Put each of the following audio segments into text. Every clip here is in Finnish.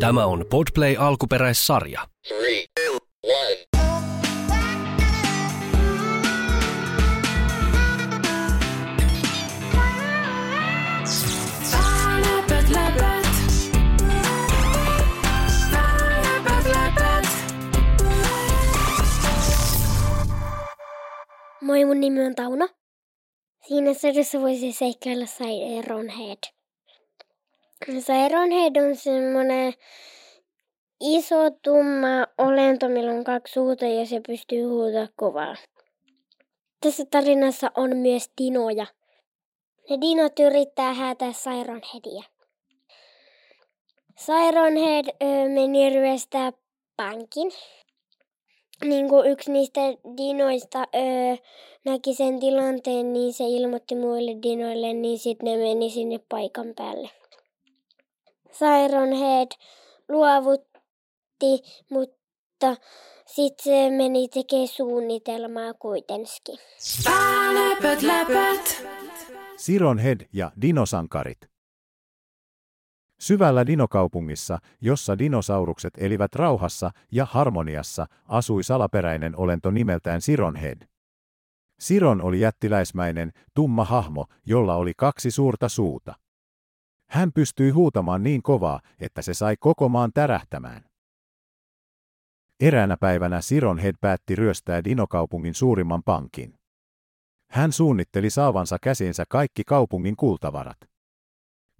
Tämä on Podplay alkuperäissarja. Three, two. Moi, mun nimi on Tauno. Siinä sarjassa voisi seikkailla Siron Head. Siron Head on semmoinen iso tumma olento, millä on kaksi suuta ja se pystyy huutaa kovaa. Tässä tarinassa on myös dinoja. Ne dinot yrittää häätää Siron Headia. Siron Head ö, meni ryöstää pankin niin kuin yksi niistä dinoista öö, näki sen tilanteen, niin se ilmoitti muille dinoille, niin sitten ne meni sinne paikan päälle. Siron Head luovutti, mutta sitten se meni tekemään suunnitelmaa kuitenkin. Läpät, läpät. Siron Head ja dinosankarit. Syvällä dinokaupungissa, jossa dinosaurukset elivät rauhassa ja harmoniassa, asui salaperäinen olento nimeltään Siron Head. Siron oli jättiläismäinen, tumma hahmo, jolla oli kaksi suurta suuta. Hän pystyi huutamaan niin kovaa, että se sai koko maan tärähtämään. Eräänä päivänä Siron Head päätti ryöstää dinokaupungin suurimman pankin. Hän suunnitteli saavansa käsiinsä kaikki kaupungin kultavarat.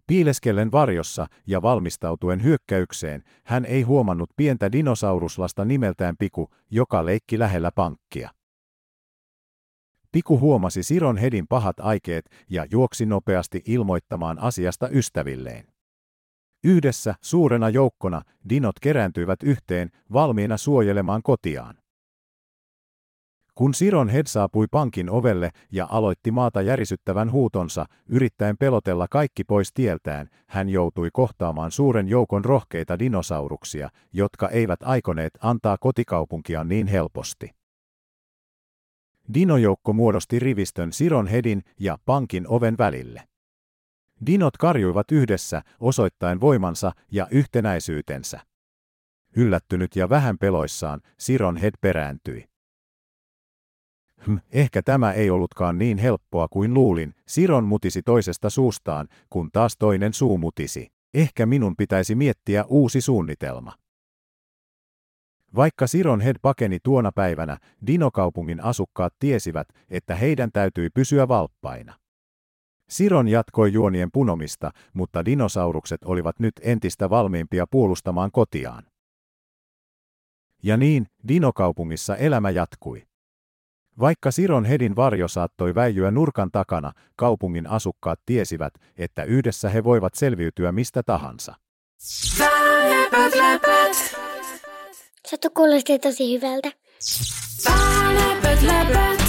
Piileskellen varjossa ja valmistautuen hyökkäykseen, hän ei huomannut pientä dinosauruslasta nimeltään Piku, joka leikki lähellä pankkia. Piku huomasi Siron Hedin pahat aikeet ja juoksi nopeasti ilmoittamaan asiasta ystävilleen. Yhdessä, suurena joukkona, dinot kerääntyivät yhteen, valmiina suojelemaan kotiaan. Kun Siron Head saapui pankin ovelle ja aloitti maata järisyttävän huutonsa, yrittäen pelotella kaikki pois tieltään, hän joutui kohtaamaan suuren joukon rohkeita dinosauruksia, jotka eivät aikoneet antaa kotikaupunkia niin helposti. Dinojoukko muodosti rivistön Siron Headin ja pankin oven välille. Dinot karjuivat yhdessä, osoittaen voimansa ja yhtenäisyytensä. Yllättynyt ja vähän peloissaan, Siron Head perääntyi. Hm, ehkä tämä ei ollutkaan niin helppoa kuin luulin, Siron mutisi toisesta suustaan, kun taas toinen suu mutisi. Ehkä minun pitäisi miettiä uusi suunnitelma. Vaikka Siron Head pakeni tuona päivänä, Dinokaupungin asukkaat tiesivät, että heidän täytyi pysyä valppaina. Siron jatkoi juonien punomista, mutta dinosaurukset olivat nyt entistä valmiimpia puolustamaan kotiaan. Ja niin, Dinokaupungissa elämä jatkui. Vaikka Siron Hedin varjo saattoi väijyä nurkan takana, kaupungin asukkaat tiesivät, että yhdessä he voivat selviytyä mistä tahansa. Läpät, läpät. Sattu kuulosti tosi hyvältä. Läpät, läpät.